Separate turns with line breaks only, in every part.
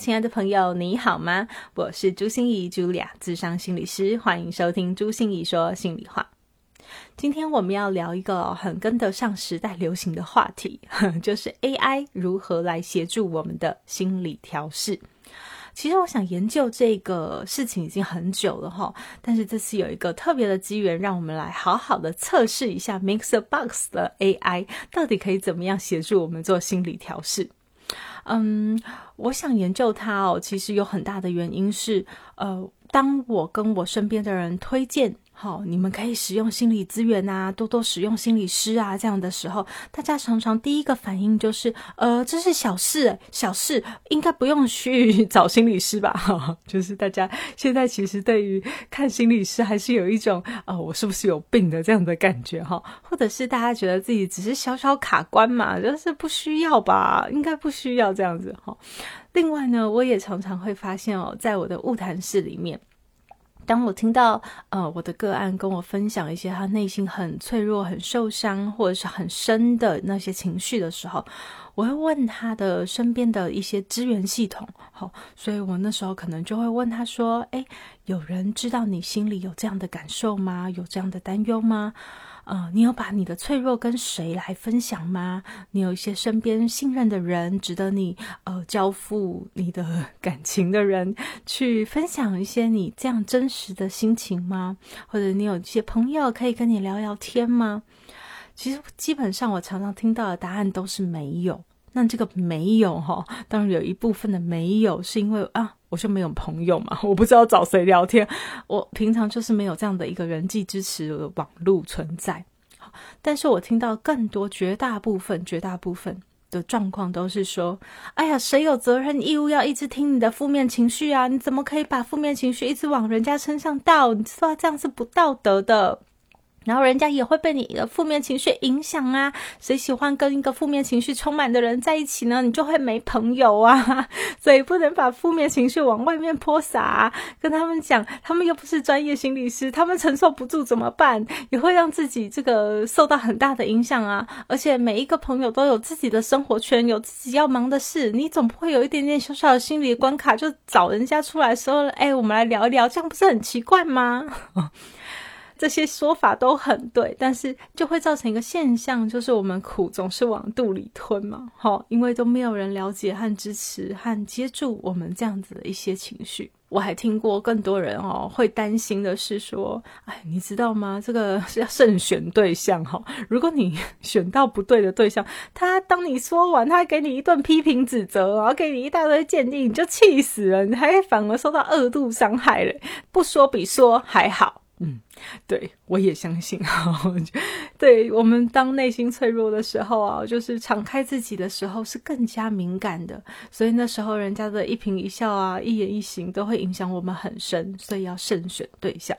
亲爱的朋友，你好吗？我是朱心怡，Julia，智商心理师，欢迎收听朱心怡说心里话。今天我们要聊一个很跟得上时代流行的话题，就是 AI 如何来协助我们的心理调试。其实我想研究这个事情已经很久了哈，但是这次有一个特别的机缘，让我们来好好的测试一下 Mixer Box 的 AI 到底可以怎么样协助我们做心理调试。嗯，我想研究它哦，其实有很大的原因是，呃，当我跟我身边的人推荐。好，你们可以使用心理资源啊，多多使用心理师啊，这样的时候，大家常常第一个反应就是，呃，这是小事，小事，应该不用去 找心理师吧？哈，就是大家现在其实对于看心理师还是有一种，呃，我是不是有病的这样的感觉哈？或者是大家觉得自己只是小小卡关嘛，就是不需要吧？应该不需要这样子哈。另外呢，我也常常会发现哦，在我的物谈室里面。当我听到呃我的个案跟我分享一些他内心很脆弱、很受伤或者是很深的那些情绪的时候，我会问他的身边的一些资源系统，好，所以我那时候可能就会问他说：“诶，有人知道你心里有这样的感受吗？有这样的担忧吗？”呃，你有把你的脆弱跟谁来分享吗？你有一些身边信任的人，值得你呃交付你的感情的人，去分享一些你这样真实的心情吗？或者你有一些朋友可以跟你聊聊天吗？其实基本上我常常听到的答案都是没有。那这个没有哈，当然有一部分的没有是因为啊。我就没有朋友嘛，我不知道找谁聊天。我平常就是没有这样的一个人际支持的网络存在。但是我听到更多、绝大部分、绝大部分的状况都是说：“哎呀，谁有责任义务要一直听你的负面情绪啊？你怎么可以把负面情绪一直往人家身上倒？你知道这样是不道德的。”然后人家也会被你的负面情绪影响啊！谁喜欢跟一个负面情绪充满的人在一起呢？你就会没朋友啊！所以不能把负面情绪往外面泼洒，跟他们讲，他们又不是专业心理师，他们承受不住怎么办？也会让自己这个受到很大的影响啊！而且每一个朋友都有自己的生活圈，有自己要忙的事，你总不会有一点点小小的心理关卡就找人家出来说，哎，我们来聊一聊，这样不是很奇怪吗？这些说法都很对，但是就会造成一个现象，就是我们苦总是往肚里吞嘛，好，因为都没有人了解和支持和接住我们这样子的一些情绪。我还听过更多人哦会担心的是说，哎，你知道吗？这个是要慎选对象哈，如果你选到不对的对象，他当你说完，他给你一顿批评指责，然后给你一大堆建议，你就气死了，你还反而受到二度伤害了。不说比说还好，嗯。对，我也相信啊。对我们当内心脆弱的时候啊，就是敞开自己的时候是更加敏感的，所以那时候人家的一颦一笑啊、一言一行都会影响我们很深，所以要慎选对象。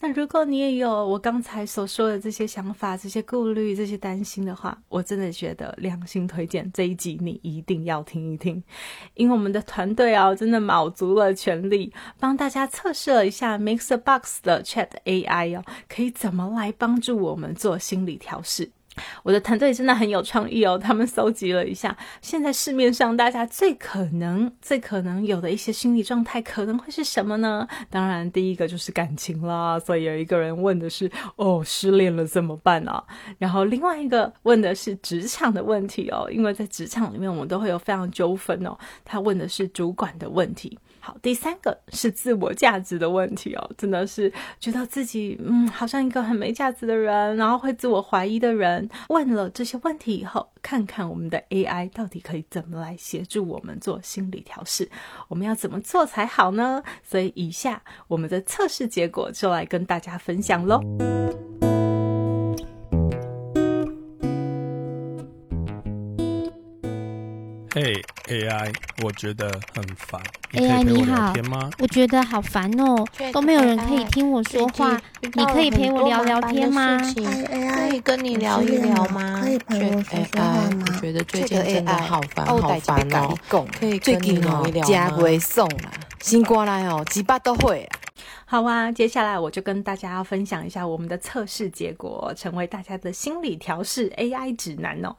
那如果你也有我刚才所说的这些想法、这些顾虑、这些担心的话，我真的觉得良心推荐这一集你一定要听一听，因为我们的团队啊，真的卯足了全力帮大家测试了一下 Mixer Box 的 Chat AI 哦。可以怎么来帮助我们做心理调试？我的团队真的很有创意哦，他们搜集了一下，现在市面上大家最可能、最可能有的一些心理状态，可能会是什么呢？当然，第一个就是感情啦，所以有一个人问的是：“哦，失恋了怎么办啊？”然后另外一个问的是职场的问题哦，因为在职场里面我们都会有非常纠纷哦。他问的是主管的问题。好，第三个是自我价值的问题哦，真的是觉得自己嗯，好像一个很没价值的人，然后会自我怀疑的人。问了这些问题以后，看看我们的 AI 到底可以怎么来协助我们做心理调试，我们要怎么做才好呢？所以以下我们的测试结果就来跟大家分享喽。
嘿。AI，我觉得很烦。
AI 你好？我觉得好烦哦，都没有人可以听我说话。你可以陪我聊聊天吗？
可以跟你聊一聊吗？
可以陪我说说话吗
我觉得最近真的好烦，好烦哦可以
最
跟你聊一，聊
真
吗？
袂爽啦，新过来哦，几巴都会啦。
好啊，接下来我就跟大家要分享一下我们的测试结果，成为大家的心理调试 AI 指南哦。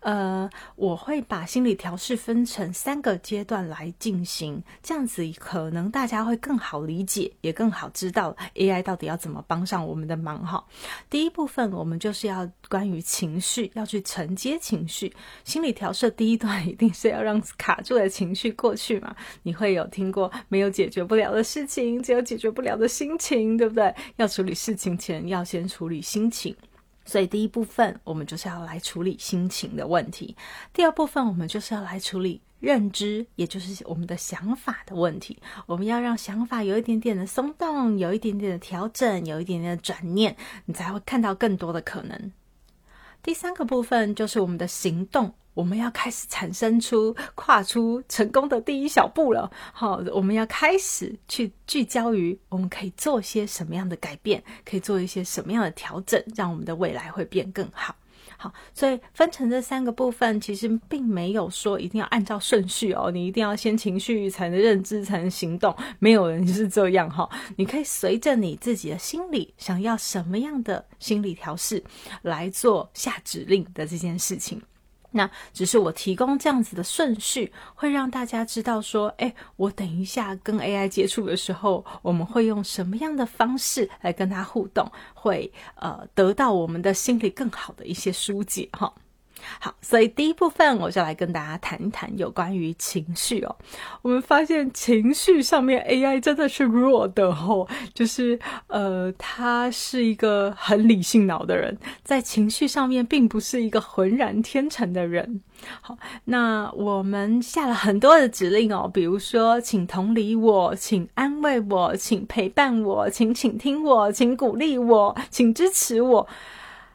呃，我会把心理调试分成三个阶段来进行，这样子可能大家会更好理解，也更好知道 AI 到底要怎么帮上我们的忙哈。第一部分我们就是要关于情绪，要去承接情绪。心理调试第一段一定是要让卡住的情绪过去嘛。你会有听过没有解决不了的事情，只有解决不了的心情，对不对？要处理事情前，要先处理心情。所以第一部分我们就是要来处理心情的问题，第二部分我们就是要来处理认知，也就是我们的想法的问题。我们要让想法有一点点的松动，有一点点的调整，有一点点的转念，你才会看到更多的可能。第三个部分就是我们的行动，我们要开始产生出跨出成功的第一小步了。好，我们要开始去聚焦于我们可以做些什么样的改变，可以做一些什么样的调整，让我们的未来会变更好。好，所以分成这三个部分，其实并没有说一定要按照顺序哦，你一定要先情绪才能认知才能行动，没有人是这样哈。你可以随着你自己的心理想要什么样的心理调试来做下指令的这件事情。那只是我提供这样子的顺序，会让大家知道说，哎，我等一下跟 AI 接触的时候，我们会用什么样的方式来跟他互动，会呃得到我们的心理更好的一些疏解哈。好，所以第一部分我就来跟大家谈一谈有关于情绪哦。我们发现情绪上面 AI 真的是弱的哦，就是呃，他是一个很理性脑的人，在情绪上面并不是一个浑然天成的人。好，那我们下了很多的指令哦，比如说，请同理我，请安慰我，请陪伴我，请倾听我，请鼓励我，请支持我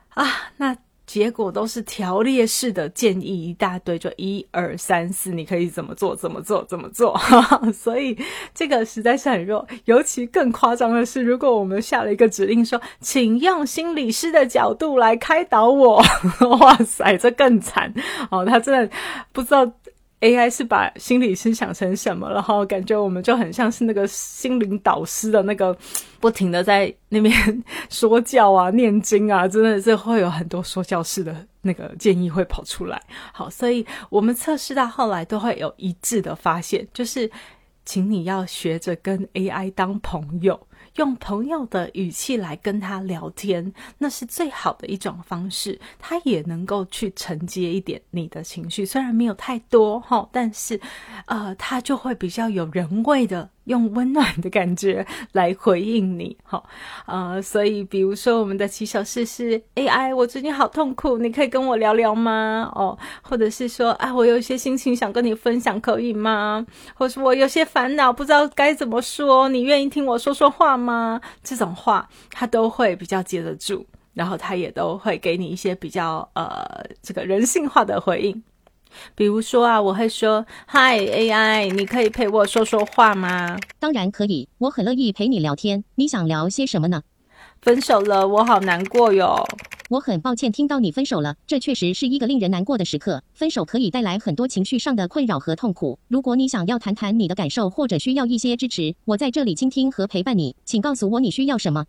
啊，那。结果都是条列式的建议一大堆，就一二三四，你可以怎么做，怎么做，怎么做。所以这个实在是很弱。尤其更夸张的是，如果我们下了一个指令说，请用心理师的角度来开导我，哇塞，这更惨哦！他真的不知道。AI 是把心理师想成什么然后？感觉我们就很像是那个心灵导师的那个，不停的在那边说教啊、念经啊，真的是会有很多说教式的那个建议会跑出来。好，所以我们测试到后来都会有一致的发现，就是请你要学着跟 AI 当朋友。用朋友的语气来跟他聊天，那是最好的一种方式。他也能够去承接一点你的情绪，虽然没有太多哈，但是，呃，他就会比较有人味的。用温暖的感觉来回应你，哈，呃，所以比如说我们的起手式是 AI，我最近好痛苦，你可以跟我聊聊吗？哦，或者是说啊，我有一些心情想跟你分享，可以吗？或是我有些烦恼，不知道该怎么说，你愿意听我说说话吗？这种话他都会比较接得住，然后他也都会给你一些比较呃这个人性化的回应。比如说啊，我会说：“Hi AI，你可以陪我说说话吗？”
当然可以，我很乐意陪你聊天。你想聊些什么呢？
分手了，我好难过哟。
我很抱歉听到你分手了，这确实是一个令人难过的时刻。分手可以带来很多情绪上的困扰和痛苦。如果你想要谈谈你的感受，或者需要一些支持，我在这里倾听和陪伴你。请告诉我你需要什么。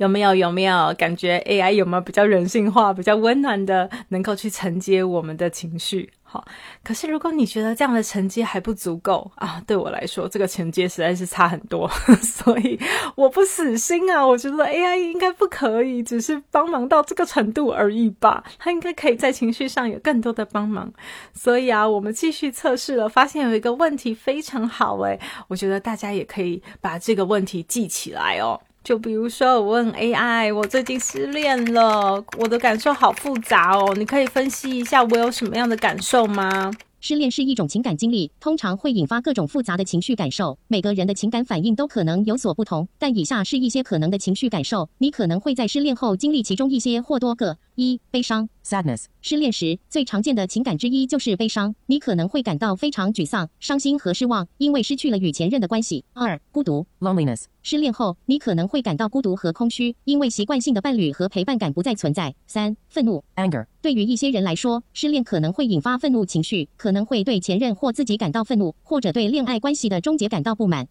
有没有有没有感觉 AI 有没有比较人性化、比较温暖的，能够去承接我们的情绪？好，可是如果你觉得这样的承接还不足够啊，对我来说这个承接实在是差很多，所以我不死心啊，我觉得 AI 应该不可以，只是帮忙到这个程度而已吧，它应该可以在情绪上有更多的帮忙。所以啊，我们继续测试了，发现有一个问题非常好诶，我觉得大家也可以把这个问题记起来哦。就比如说，我问 AI，我最近失恋了，我的感受好复杂哦，你可以分析一下我有什么样的感受吗？
失恋是一种情感经历，通常会引发各种复杂的情绪感受。每个人的情感反应都可能有所不同，但以下是一些可能的情绪感受。你可能会在失恋后经历其中一些或多个。一、悲伤。
sadness,
失恋时最常见的情感之一就是悲伤，你可能会感到非常沮丧、伤心和失望，因为失去了与前任的关系。二、孤独。
loneliness,
失恋后，你可能会感到孤独和空虚，因为习惯性的伴侣和陪伴感不再存在。三、愤怒。
anger,
对于一些人来说，失恋可能会引发愤怒情绪，可能会对前任或自己感到愤怒，或者对恋爱关系的终结感到不满。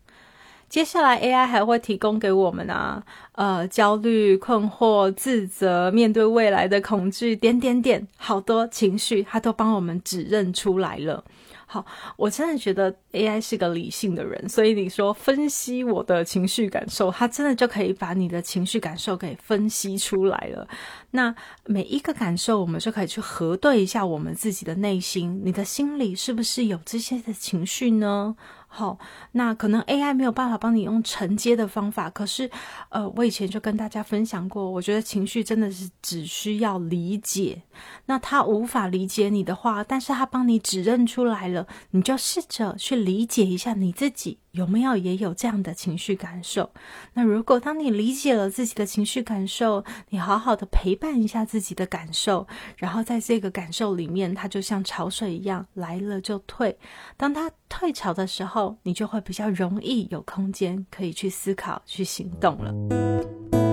接下来 AI 还会提供给我们啊，呃，焦虑、困惑、自责、面对未来的恐惧，点点点，好多情绪，它都帮我们指认出来了。好，我真的觉得 AI 是个理性的人，所以你说分析我的情绪感受，它真的就可以把你的情绪感受给分析出来了。那每一个感受，我们就可以去核对一下我们自己的内心，你的心里是不是有这些的情绪呢？好，那可能 AI 没有办法帮你用承接的方法，可是，呃，我以前就跟大家分享过，我觉得情绪真的是只需要理解。那他无法理解你的话，但是他帮你指认出来了，你就试着去理解一下你自己有没有也有这样的情绪感受。那如果当你理解了自己的情绪感受，你好好的陪伴一下自己的感受，然后在这个感受里面，它就像潮水一样来了就退。当它退潮的时候，你就会比较容易有空间可以去思考、去行动了。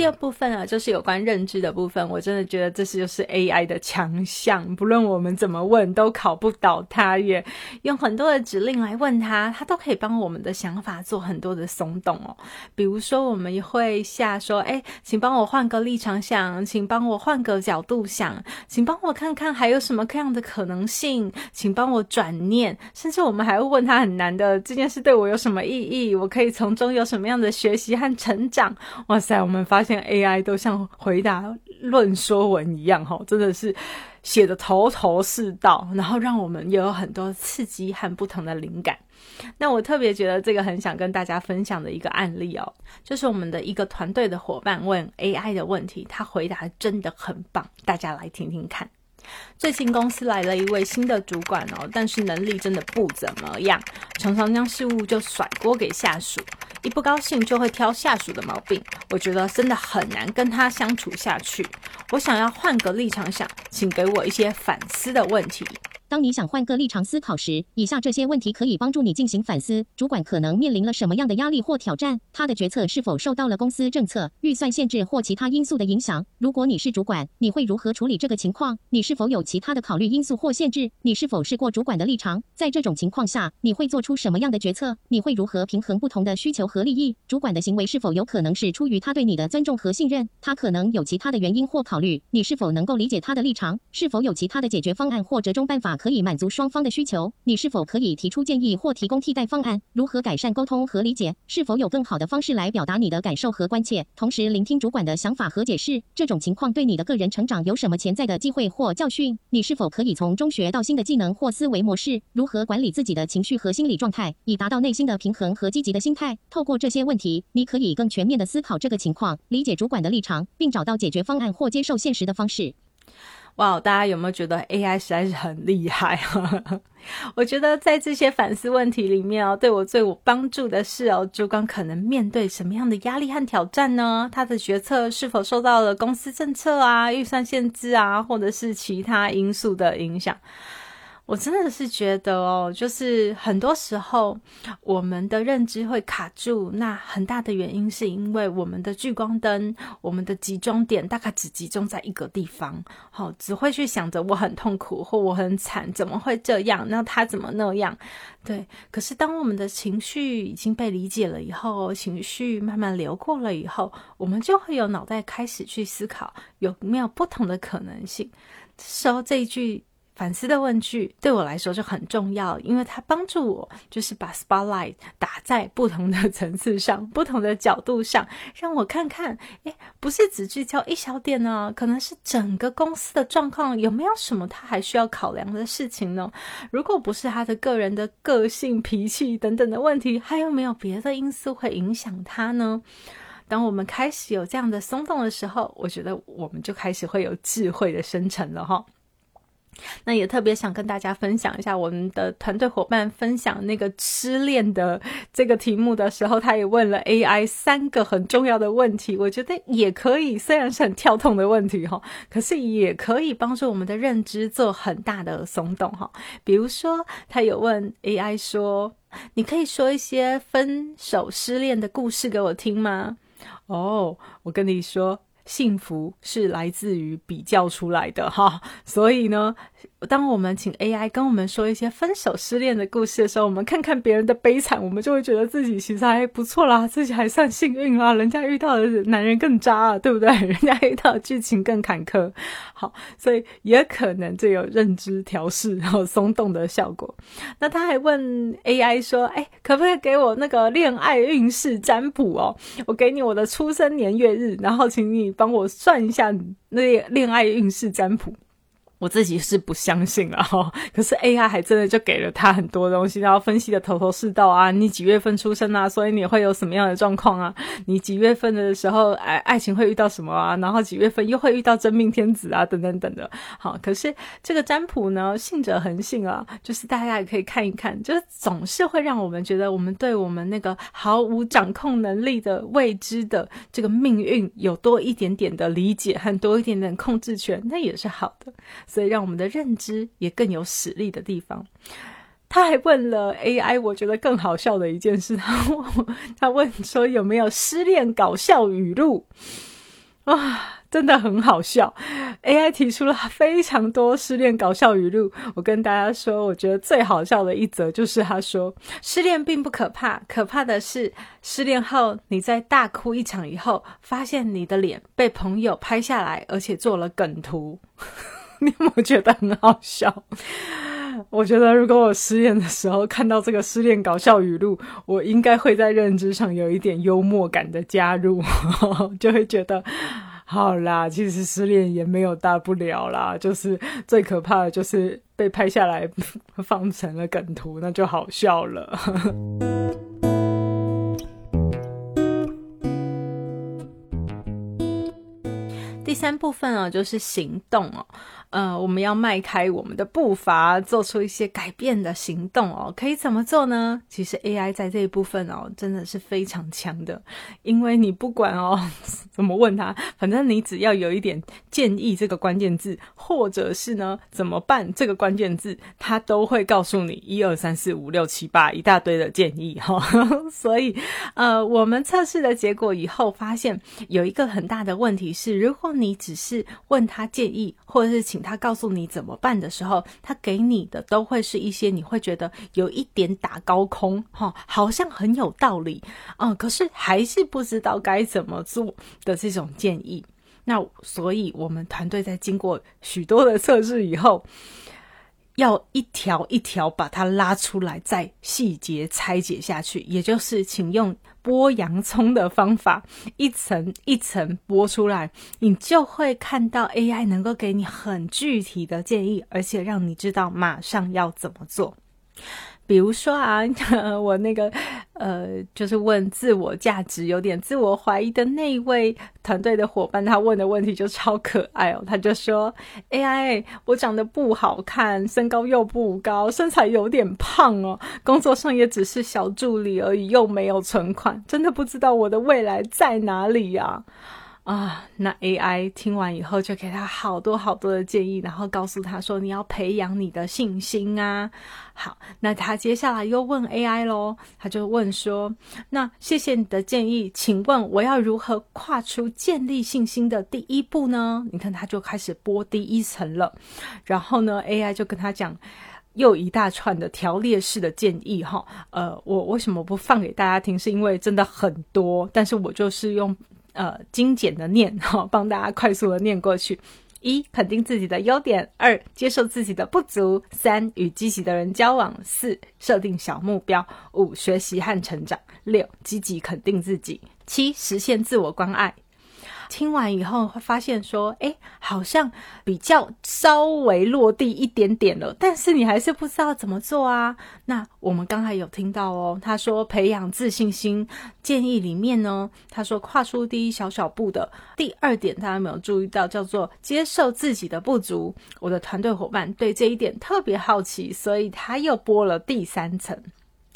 第二部分啊，就是有关认知的部分。我真的觉得这是就是 AI 的强项，不论我们怎么问，都考不倒它耶。用很多的指令来问它，它都可以帮我们的想法做很多的松动哦。比如说，我们会下说：“哎，请帮我换个立场想，请帮我换个角度想，请帮我看看还有什么样的可能性，请帮我转念。”甚至我们还会问他很难的这件事对我有什么意义，我可以从中有什么样的学习和成长。哇塞，我们发现。AI 都像回答论说文一样，哈，真的是写的头头是道，然后让我们也有很多刺激和不同的灵感。那我特别觉得这个很想跟大家分享的一个案例哦，就是我们的一个团队的伙伴问 AI 的问题，他回答真的很棒，大家来听听看。最近公司来了一位新的主管哦，但是能力真的不怎么样，常常将事务就甩锅给下属，一不高兴就会挑下属的毛病。我觉得真的很难跟他相处下去。我想要换个立场想，请给我一些反思的问题。
当你想换个立场思考时，以下这些问题可以帮助你进行反思：主管可能面临了什么样的压力或挑战？他的决策是否受到了公司政策、预算限制或其他因素的影响？如果你是主管，你会如何处理这个情况？你是否有其他的考虑因素或限制？你是否试过主管的立场？在这种情况下，你会做出什么样的决策？你会如何平衡不同的需求和利益？主管的行为是否有可能是出于他对你的尊重和信任？他可能有其他的原因或考虑。你是否能够理解他的立场？是否有其他的解决方案或折中办法可以满足双方的需求？你是否可以提出建议或提供替代方案？如何改善沟通和理解？是否有更好的方式来表达你的感受和关切，同时聆听主管的想法和解释？这种情况对你的个人成长有什么潜在的机会或教训？你是否可以从中学到新的技能或思维模式？如何管理自己的情绪和心理状态，以达到内心的平衡和积极的心态？透过这些问题，你可以更全面的思考这个情况，理解主管的立场，并找到解决方案或接受现实的方式。
哇，大家有没有觉得 AI 实在是很厉害？我觉得在这些反思问题里面哦，对我最有帮助的是哦，主管可能面对什么样的压力和挑战呢？他的决策是否受到了公司政策啊、预算限制啊，或者是其他因素的影响？我真的是觉得哦，就是很多时候我们的认知会卡住，那很大的原因是因为我们的聚光灯、我们的集中点大概只集中在一个地方，好，只会去想着我很痛苦或我很惨，怎么会这样？那他怎么那样？对，可是当我们的情绪已经被理解了以后，情绪慢慢流过了以后，我们就会有脑袋开始去思考有没有不同的可能性。这时候这一句。反思的问句对我来说就很重要，因为它帮助我，就是把 spotlight 打在不同的层次上、不同的角度上，让我看看，诶，不是只聚焦一小点呢，可能是整个公司的状况有没有什么他还需要考量的事情呢？如果不是他的个人的个性、脾气等等的问题，还有没有别的因素会影响他呢？当我们开始有这样的松动的时候，我觉得我们就开始会有智慧的生成了哈。那也特别想跟大家分享一下，我们的团队伙伴分享那个失恋的这个题目的时候，他也问了 AI 三个很重要的问题，我觉得也可以，虽然是很跳痛的问题哈，可是也可以帮助我们的认知做很大的松动哈。比如说，他有问 AI 说：“你可以说一些分手失恋的故事给我听吗？”哦，我跟你说。幸福是来自于比较出来的哈，所以呢，当我们请 AI 跟我们说一些分手失恋的故事的时候，我们看看别人的悲惨，我们就会觉得自己其实还不错啦，自己还算幸运啦，人家遇到的男人更渣啊，对不对？人家遇到的剧情更坎坷。好，所以也可能就有认知调试然后松动的效果。那他还问 AI 说：“哎，可不可以给我那个恋爱运势占卜哦？我给你我的出生年月日，然后请你。”帮我算一下那恋爱运势占卜。我自己是不相信了哈，可是 AI 还真的就给了他很多东西，然后分析的头头是道啊。你几月份出生啊？所以你会有什么样的状况啊？你几月份的时候，爱爱情会遇到什么啊？然后几月份又会遇到真命天子啊？等等等的。好，可是这个占卜呢，信者恒信啊，就是大家也可以看一看，就是总是会让我们觉得，我们对我们那个毫无掌控能力的未知的这个命运，有多一点点的理解和多一点点控制权，那也是好的。所以让我们的认知也更有实力的地方。他还问了 AI，我觉得更好笑的一件事，他问他问说有没有失恋搞笑语录啊？真的很好笑，AI 提出了非常多失恋搞笑语录。我跟大家说，我觉得最好笑的一则就是他说：“失恋并不可怕，可怕的是失恋后你在大哭一场以后，发现你的脸被朋友拍下来，而且做了梗图。”你有没有觉得很好笑？我觉得如果我失恋的时候看到这个失恋搞笑语录，我应该会在认知上有一点幽默感的加入，就会觉得好啦，其实失恋也没有大不了啦，就是最可怕的就是被拍下来放成了梗图，那就好笑了。第三部分哦，就是行动哦。呃，我们要迈开我们的步伐，做出一些改变的行动哦。可以怎么做呢？其实 AI 在这一部分哦，真的是非常强的。因为你不管哦 怎么问他，反正你只要有一点建议这个关键字，或者是呢怎么办这个关键字，他都会告诉你一二三四五六七八一大堆的建议哈。所以呃，我们测试的结果以后发现有一个很大的问题是，如果你只是问他建议，或者是请。他告诉你怎么办的时候，他给你的都会是一些你会觉得有一点打高空，哈，好像很有道理，嗯，可是还是不知道该怎么做的这种建议。那所以，我们团队在经过许多的测试以后。要一条一条把它拉出来，再细节拆解下去，也就是请用剥洋葱的方法，一层一层剥出来，你就会看到 AI 能够给你很具体的建议，而且让你知道马上要怎么做。比如说啊，我那个呃，就是问自我价值有点自我怀疑的那位团队的伙伴，他问的问题就超可爱哦。他就说：“AI，我长得不好看，身高又不高，身材有点胖哦，工作上也只是小助理而已，又没有存款，真的不知道我的未来在哪里呀。”啊，啊那 AI 听完以后就给他好多好多的建议，然后告诉他说：“你要培养你的信心啊。”好，那他接下来又问 AI 咯，他就问说：“那谢谢你的建议，请问我要如何跨出建立信心的第一步呢？”你看，他就开始播第一层了，然后呢，AI 就跟他讲又一大串的条列式的建议哈。呃，我为什么不放给大家听？是因为真的很多，但是我就是用。呃，精简的念 哈，帮大家快速的念过去。一、肯定自己的优点；二、接受自己的不足；三、与积极的人交往；四、设定小目标；五、学习和成长；六、积极肯定自己；七、实现自我关爱。听完以后会发现说，哎，好像比较稍微落地一点点了，但是你还是不知道怎么做啊。那我们刚才有听到哦，他说培养自信心建议里面呢，他说跨出第一小小步的第二点，大家有没有注意到，叫做接受自己的不足。我的团队伙伴对这一点特别好奇，所以他又播了第三层。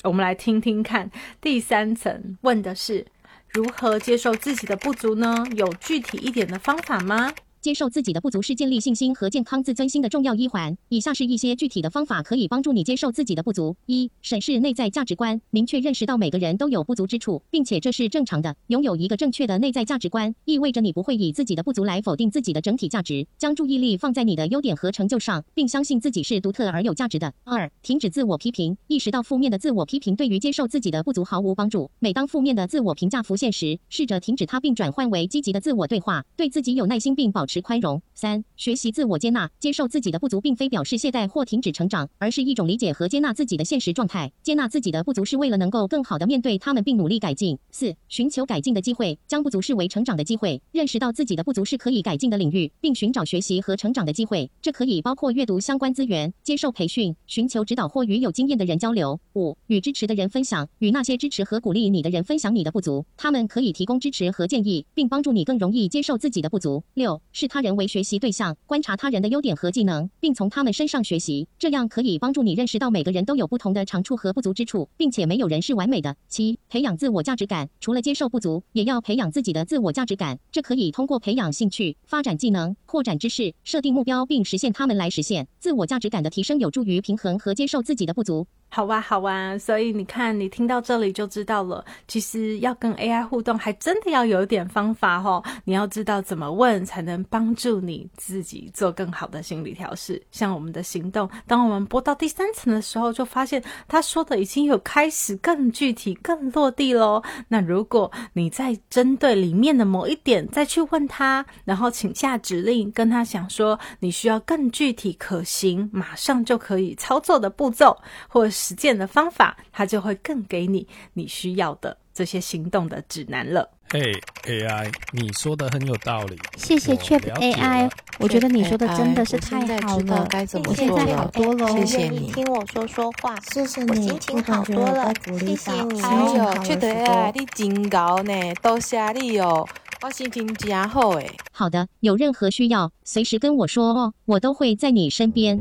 我们来听听看，第三层问的是如何接受自己的不足呢？有具体一点的方法吗？
接受自己的不足是建立信心和健康自尊心的重要一环。以下是一些具体的方法，可以帮助你接受自己的不足：一、审视内在价值观，明确认识到每个人都有不足之处，并且这是正常的。拥有一个正确的内在价值观，意味着你不会以自己的不足来否定自己的整体价值，将注意力放在你的优点和成就上，并相信自己是独特而有价值的。二、停止自我批评，意识到负面的自我批评对于接受自己的不足毫无帮助。每当负面的自我评价浮现时，试着停止它，并转换为积极的自我对话，对自己有耐心，并保持。持宽容。三、学习自我接纳，接受自己的不足，并非表示懈怠或停止成长，而是一种理解和接纳自己的现实状态。接纳自己的不足，是为了能够更好的面对他们，并努力改进。四、寻求改进的机会，将不足视为成长的机会，认识到自己的不足是可以改进的领域，并寻找学习和成长的机会。这可以包括阅读相关资源、接受培训、寻求指导或与有经验的人交流。五、与支持的人分享，与那些支持和鼓励你的人分享你的不足，他们可以提供支持和建议，并帮助你更容易接受自己的不足。六。视他人为学习对象，观察他人的优点和技能，并从他们身上学习，这样可以帮助你认识到每个人都有不同的长处和不足之处，并且没有人是完美的。七、培养自我价值感，除了接受不足，也要培养自己的自我价值感。这可以通过培养兴趣、发展技能、扩展知识、设定目标并实现他们来实现。自我价值感的提升有助于平衡和接受自己的不足。
好哇，好哇，所以你看，你听到这里就知道了。其实要跟 AI 互动，还真的要有一点方法哦。你要知道怎么问，才能帮助你自己做更好的心理调试。像我们的行动，当我们播到第三层的时候，就发现他说的已经有开始更具体、更落地喽。那如果你再针对里面的某一点再去问他，然后请下指令，跟他想说你需要更具体、可行、马上就可以操作的步骤，或者是。实践的方法，它就会更给你你需要的这些行动的指南了。
嘿，AI，你说的很有道理。
谢谢 Chat AI，我觉得你说的真的是太好了。
该怎么
现在好多了，
谢谢你
听我说说话，
谢谢
你，心情好多了，谢谢你。
哎呦，Chat AI，你真高呢，多谢你哦，我心情真好诶。
好的，有任何需要，随时跟我说哦，我都会在你身边。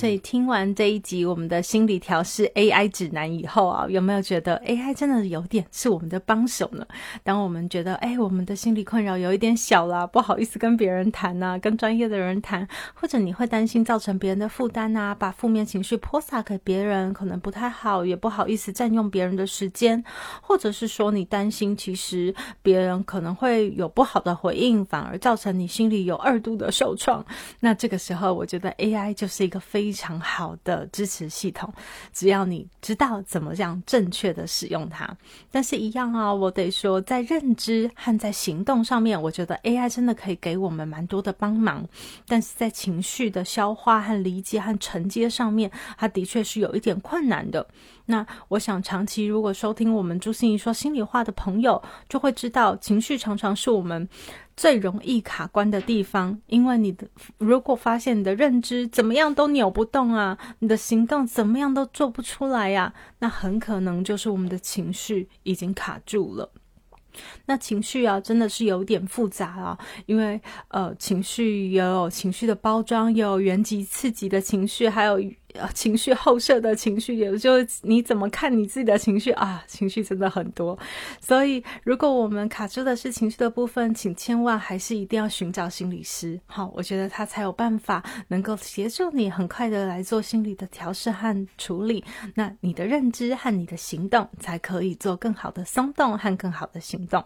所以听完这一集我们的心理调试 AI 指南以后啊，有没有觉得 AI 真的有点是我们的帮手呢？当我们觉得哎，我们的心理困扰有一点小啦，不好意思跟别人谈呐，跟专业的人谈，或者你会担心造成别人的负担呐，把负面情绪泼洒给别人，可能不太好，也不好意思占用别人的时间，或者是说你担心其实别人可能会有不好的回应，反而造成你心里有二度的受创。那这个时候，我觉得 AI 就是一个非非常好的支持系统，只要你知道怎么样正确的使用它。但是，一样啊，我得说，在认知和在行动上面，我觉得 AI 真的可以给我们蛮多的帮忙。但是在情绪的消化和理解和承接上面，它的确是有一点困难的。那我想，长期如果收听我们朱心怡说心里话的朋友，就会知道，情绪常常是我们最容易卡关的地方。因为你的如果发现你的认知怎么样都扭不动啊，你的行动怎么样都做不出来呀，那很可能就是我们的情绪已经卡住了。那情绪啊，真的是有点复杂啊，因为呃，情绪有情绪的包装，有原级刺激的情绪，还有情绪后设的情绪，也就你怎么看你自己的情绪啊？情绪真的很多，所以如果我们卡住的是情绪的部分，请千万还是一定要寻找心理师，好，我觉得他才有办法能够协助你很快的来做心理的调试和处理，那你的认知和你的行动才可以做更好的松动和更好的行动。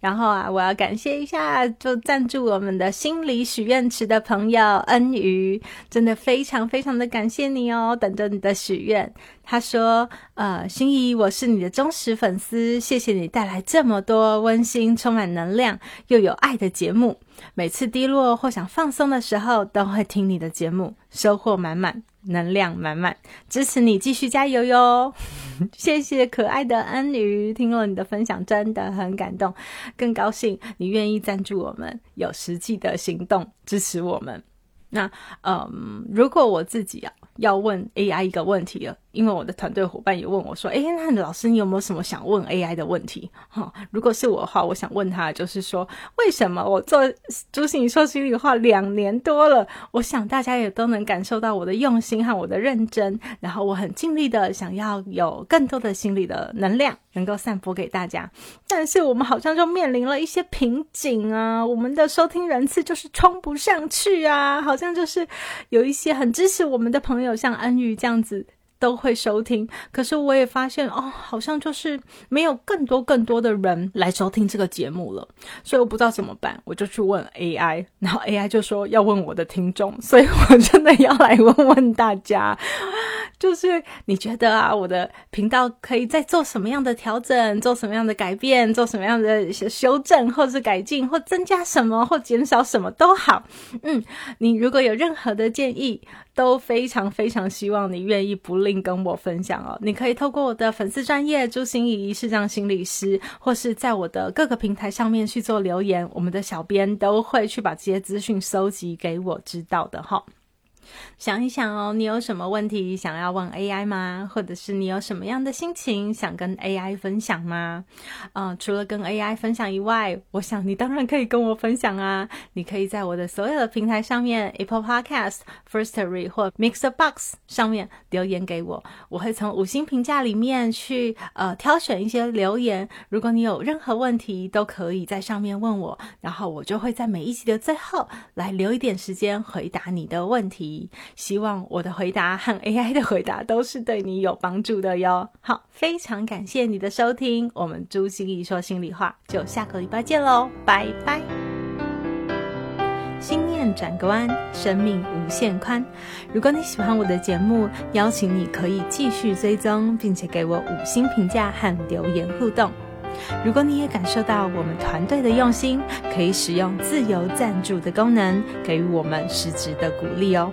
然后啊，我要感谢一下，就赞助我们的心理许愿池的朋友恩瑜，真的非常非常的感谢你哦，等着你的许愿。他说：“呃，心怡，我是你的忠实粉丝，谢谢你带来这么多温馨、充满能量又有爱的节目。每次低落或想放松的时候，都会听你的节目，收获满满，能量满满，支持你继续加油哟！谢谢可爱的恩女，听了你的分享真的很感动，更高兴你愿意赞助我们，有实际的行动支持我们。那，嗯，如果我自己啊。”要问 AI 一个问题了，因为我的团队伙伴也问我说：“哎，那老师，你有没有什么想问 AI 的问题？”哈，如果是我的话，我想问他，就是说，为什么我做朱心说心里话两年多了，我想大家也都能感受到我的用心和我的认真，然后我很尽力的想要有更多的心理的能量。能够散播给大家，但是我们好像就面临了一些瓶颈啊，我们的收听人次就是冲不上去啊，好像就是有一些很支持我们的朋友，像恩宇这样子。都会收听，可是我也发现哦，好像就是没有更多更多的人来收听这个节目了，所以我不知道怎么办，我就去问 AI，然后 AI 就说要问我的听众，所以我真的要来问问大家，就是你觉得啊，我的频道可以再做什么样的调整，做什么样的改变，做什么样的修正，或是改进，或增加什么，或减少什么都好，嗯，你如果有任何的建议。都非常非常希望你愿意不吝并跟我分享哦。你可以透过我的粉丝专业朱心怡视障心理师，或是在我的各个平台上面去做留言，我们的小编都会去把这些资讯收集给我知道的哈。想一想哦，你有什么问题想要问 AI 吗？或者是你有什么样的心情想跟 AI 分享吗？嗯，除了跟 AI 分享以外，我想你当然可以跟我分享啊！你可以在我的所有的平台上面，Apple Podcast、Firstory 或 Mixbox 上面留言给我，我会从五星评价里面去呃挑选一些留言。如果你有任何问题，都可以在上面问我，然后我就会在每一集的最后来留一点时间回答你的问题。希望我的回答和 AI 的回答都是对你有帮助的哟。好，非常感谢你的收听，我们朱心怡说心里话，就下个礼拜见喽，拜拜。心念转个弯，生命无限宽。如果你喜欢我的节目，邀请你可以继续追踪，并且给我五星评价和留言互动。如果你也感受到我们团队的用心，可以使用自由赞助的功能，给予我们实质的鼓励哦。